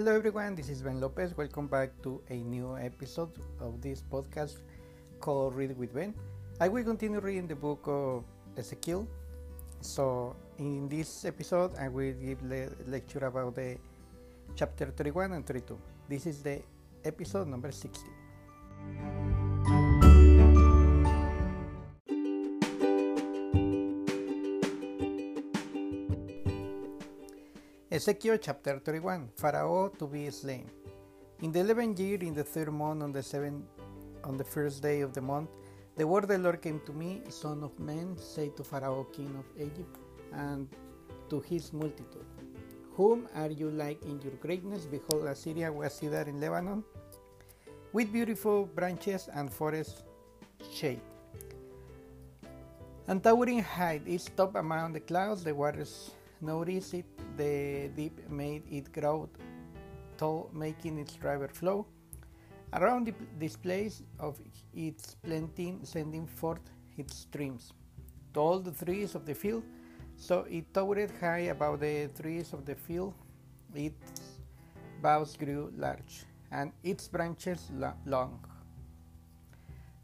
Hello everyone, this is Ben Lopez. Welcome back to a new episode of this podcast called Read with Ben. I will continue reading the book of Ezekiel. So, in this episode, I will give the lecture about the chapter 31 and 32. This is the episode number 60. Ezekiel chapter 31 Pharaoh to be slain. In the eleventh year, in the third month, on the seventh, on the first day of the month, the word of the Lord came to me, Son of man, say to Pharaoh, king of Egypt, and to his multitude, Whom are you like in your greatness? Behold, Assyria was cedar in Lebanon, with beautiful branches and forest shade. And towering height, its top among the clouds, the waters notice it, the deep made it grow tall, making its river flow. Around the, this place of its plenty, sending forth its streams to all the trees of the field. So it towered high above the trees of the field. Its boughs grew large, and its branches long.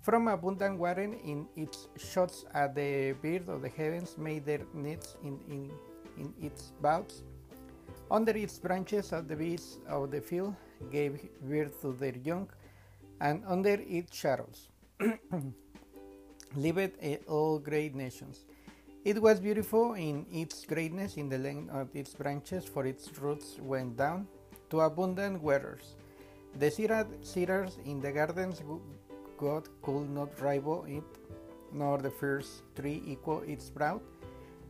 From abundant water in its shots at the birds of the heavens made their nests in, in in its boughs. Under its branches of the beasts of the field gave birth to their young, and under its shadows lived all great nations. It was beautiful in its greatness in the length of its branches, for its roots went down to abundant waters. The cedars in the gardens God could not rival it, nor the first tree equal its broad.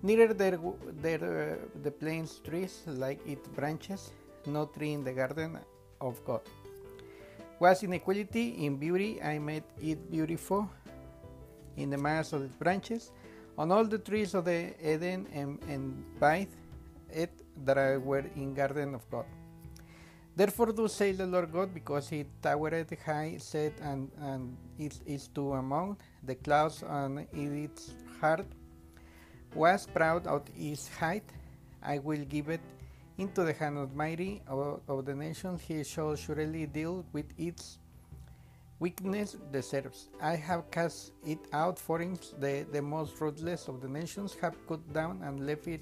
Neither there, there uh, the plains trees like its branches, no tree in the garden of God. Was inequality in beauty, I made it beautiful in the mass of its branches. On all the trees of the Eden and, and by it that I were in garden of God. Therefore do say the Lord God, because he towered high, set and, and it is to among the clouds and its heart was proud of its height, I will give it into the hand of mighty of, of the nations. He shall surely deal with its weakness deserves. I have cast it out for him, the, the most ruthless of the nations have cut down and left it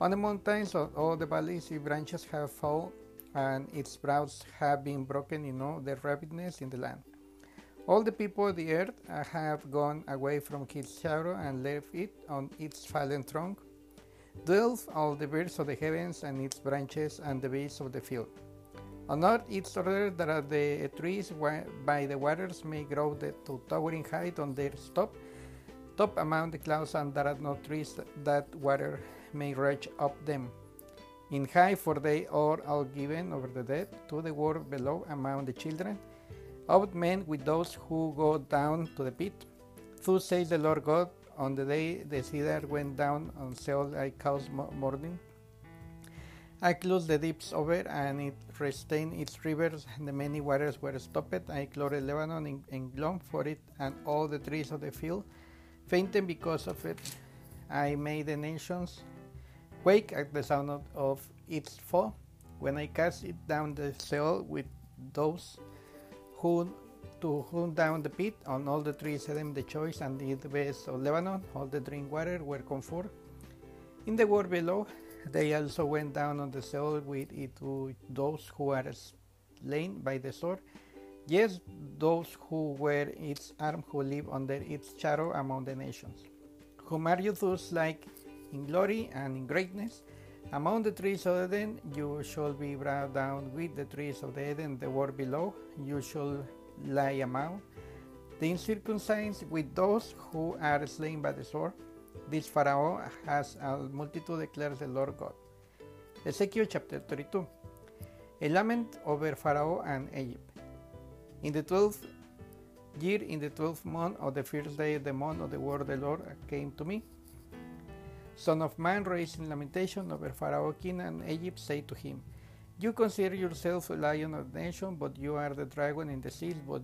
on the mountains of all the valleys. Its branches have fallen, and its boughs have been broken in all the rapidness in the land. All the people of the earth uh, have gone away from his shadow and left it on its fallen trunk. Dwells all the birds of the heavens and its branches and the beasts of the field. On earth its order that the trees by the waters may grow to towering height on their top, top among the clouds, and there are no trees that water may reach up them. In high, for they are all given over the dead to the world below among the children out men with those who go down to the pit. Thus says the Lord God, on the day the cedar went down on Sheol, I caused mourning. I closed the deeps over, and it restrained its rivers, and the many waters were stopped. I clothed Lebanon in, in gloom for it, and all the trees of the field fainted because of it. I made the nations quake at the sound of, of its fall. When I cast it down the Sheol with those to hunt down the pit on all the trees Edom the choice and the best of Lebanon, all the drink water were comfort. In the world below, they also went down on the Sheol with it to those who are slain by the sword. Yes, those who wear its arm, who live under its shadow among the nations. Whom are you thus like in glory and in greatness? Among the trees of Eden, you shall be brought down with the trees of the Eden, the world below, you shall lie among the uncircumcised with those who are slain by the sword. This Pharaoh has a multitude, declares the Lord God. Ezekiel chapter 32 A lament over Pharaoh and Egypt. In the twelfth year, in the twelfth month of the first day of the month of the word of the Lord came to me Son of man, raising lamentation over Pharaoh king and Egypt, say to him, You consider yourself a lion of the nation, but you are the dragon in the seas, but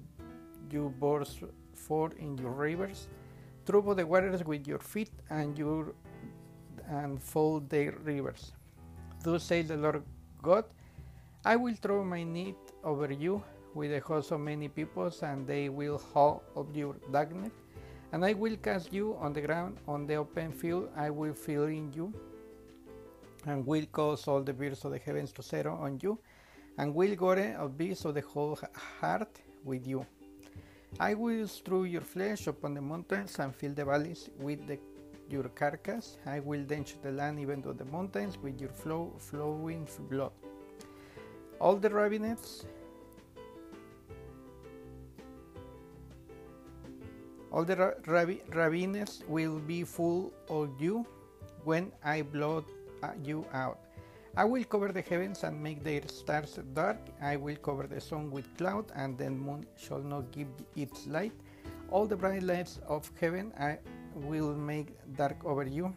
you burst forth in your rivers, trouble the waters with your feet, and you and fold their rivers. Thus says the Lord God, I will throw my net over you with the host of many peoples, and they will haul of your darkness. And I will cast you on the ground, on the open field, I will fill in you, and will cause all the birds of the heavens to settle on you, and will gore of beasts of the whole heart with you. I will strew your flesh upon the mountains and fill the valleys with the, your carcass. I will drench the land, even to the mountains, with your flow, flowing blood. All the ravines All the ravines will be full of you when I blot uh, you out. I will cover the heavens and make their stars dark. I will cover the sun with cloud, and the moon shall not give its light. All the bright lights of heaven I will make dark over you,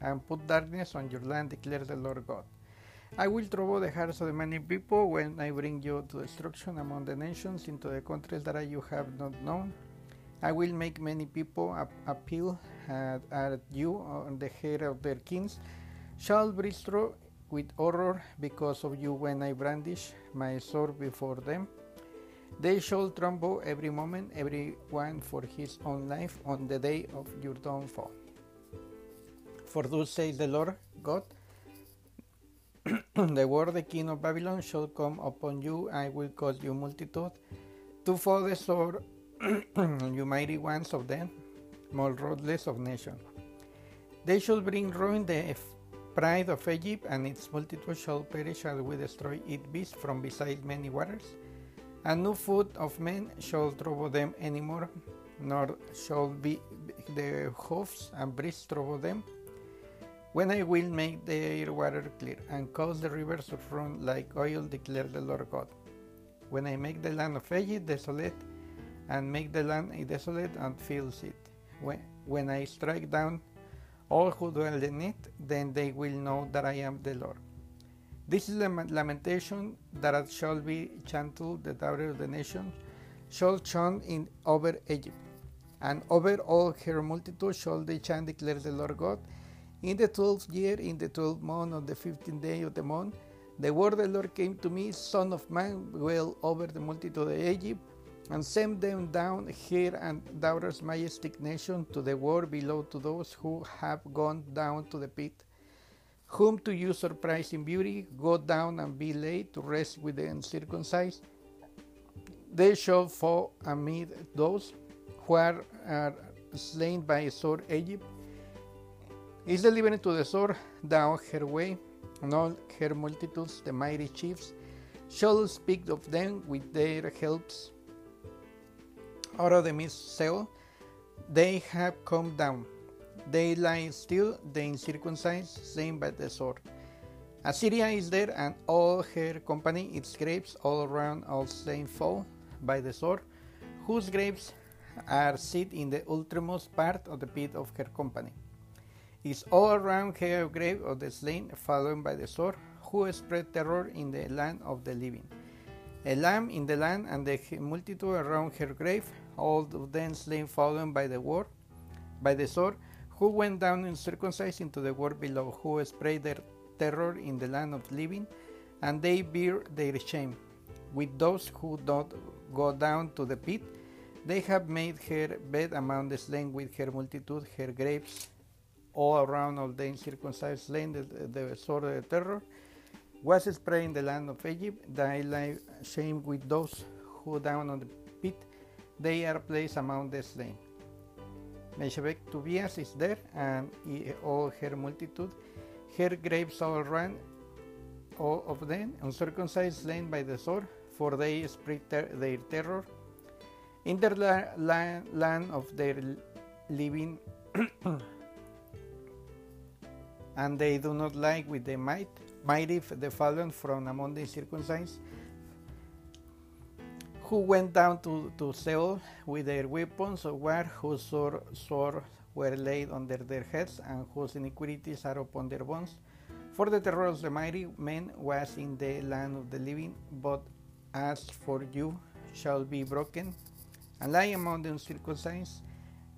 and put darkness on your land, declares the Lord God. I will trouble the hearts of the many people when I bring you to destruction among the nations, into the countries that you have not known. I will make many people appeal at, at you on the head of their kings, shall bristle with horror because of you when I brandish my sword before them. They shall tremble every moment, every one for his own life, on the day of your downfall. For thus says the Lord God, the word the king of Babylon shall come upon you, I will cause you multitude to fall the sword you mighty ones of them, more ruthless of nations. They shall bring ruin the pride of Egypt, and its multitude shall perish as we destroy its beasts from beside many waters. And no food of men shall trouble them any more, nor shall be the hoofs and breasts trouble them. When I will make their water clear, and cause the rivers to run like oil, declare the Lord God. When I make the land of Egypt desolate, and make the land desolate and fills it. When, when I strike down all who dwell in it, then they will know that I am the Lord. This is the lamentation that shall be chanted, the daughter of the nation shall chant in over Egypt, and over all her multitude shall they chant, declares the Lord God. In the twelfth year, in the twelfth month, on the fifteenth day of the month, the word of the Lord came to me, Son of man, well over the multitude of Egypt, and send them down here and daughter's majestic nation to the world below to those who have gone down to the pit, whom to you surprise in beauty, go down and be laid to rest with the uncircumcised. They shall fall amid those who are, are slain by sword Egypt. Is delivered to the sword down her way, and all her multitudes, the mighty chiefs, shall speak of them with their helps out of the midst Sheol, they have come down. They lie still, the uncircumcised, slain by the sword. Assyria is there, and all her company, its graves all around, all slain fall by the sword, whose graves are set in the uttermost part of the pit of her company. Is all around her grave of the slain fallen by the sword, who spread terror in the land of the living. A lamb in the land, and the multitude around her grave, all of them slain fallen by the war, by the sword, who went down and circumcised into the world below, who spread their terror in the land of living, and they bear their shame. With those who don't go down to the pit, they have made her bed among the slain with her multitude, her graves all around all the uncircumcised slain, the, the sword of the terror was spread in the land of Egypt. They lie shame with those who down on the pit they are placed among the slain. Meshebek Tobias is there, and all her multitude. Her graves all ran, all of them, uncircumcised, slain by the sword, for they spread ter their terror. In the la la land of their living, and they do not like with the might, mighty the fallen from among the circumcised who went down to, to Sheol with their weapons of war, whose sword, swords were laid under their heads, and whose iniquities are upon their bones. For the terror of the mighty men was in the land of the living, but as for you shall be broken, and lie among the uncircumcised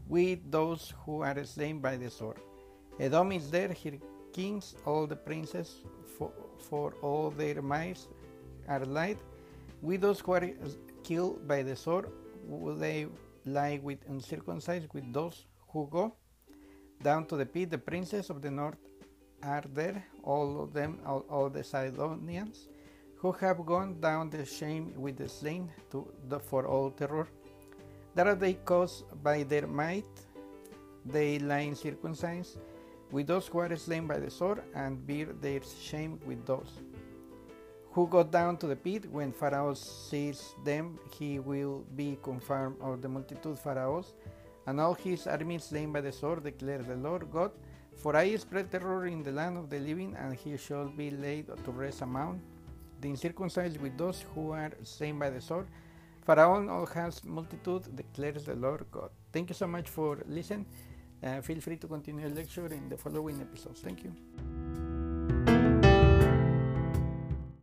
with those who are slain by the sword. Edom is there, her kings, all the princes, for, for all their might, are light. Widows who are killed by the sword, will they lie with uncircumcised with those who go down to the pit? The princes of the north are there, all of them, all, all the Sidonians, who have gone down the shame with the slain to the, for all terror. That are they caused by their might, they lie circumcised with those who are slain by the sword, and bear their shame with those who go down to the pit. When Pharaoh sees them, he will be confirmed of the multitude Pharaohs, and all his army slain by the sword, declares the Lord God. For I spread terror in the land of the living, and he shall be laid to rest among the uncircumcised with those who are slain by the sword. Pharaoh all has multitude, declares the Lord God. Thank you so much for listening. Uh, feel free to continue the lecture in the following episodes. Thank you.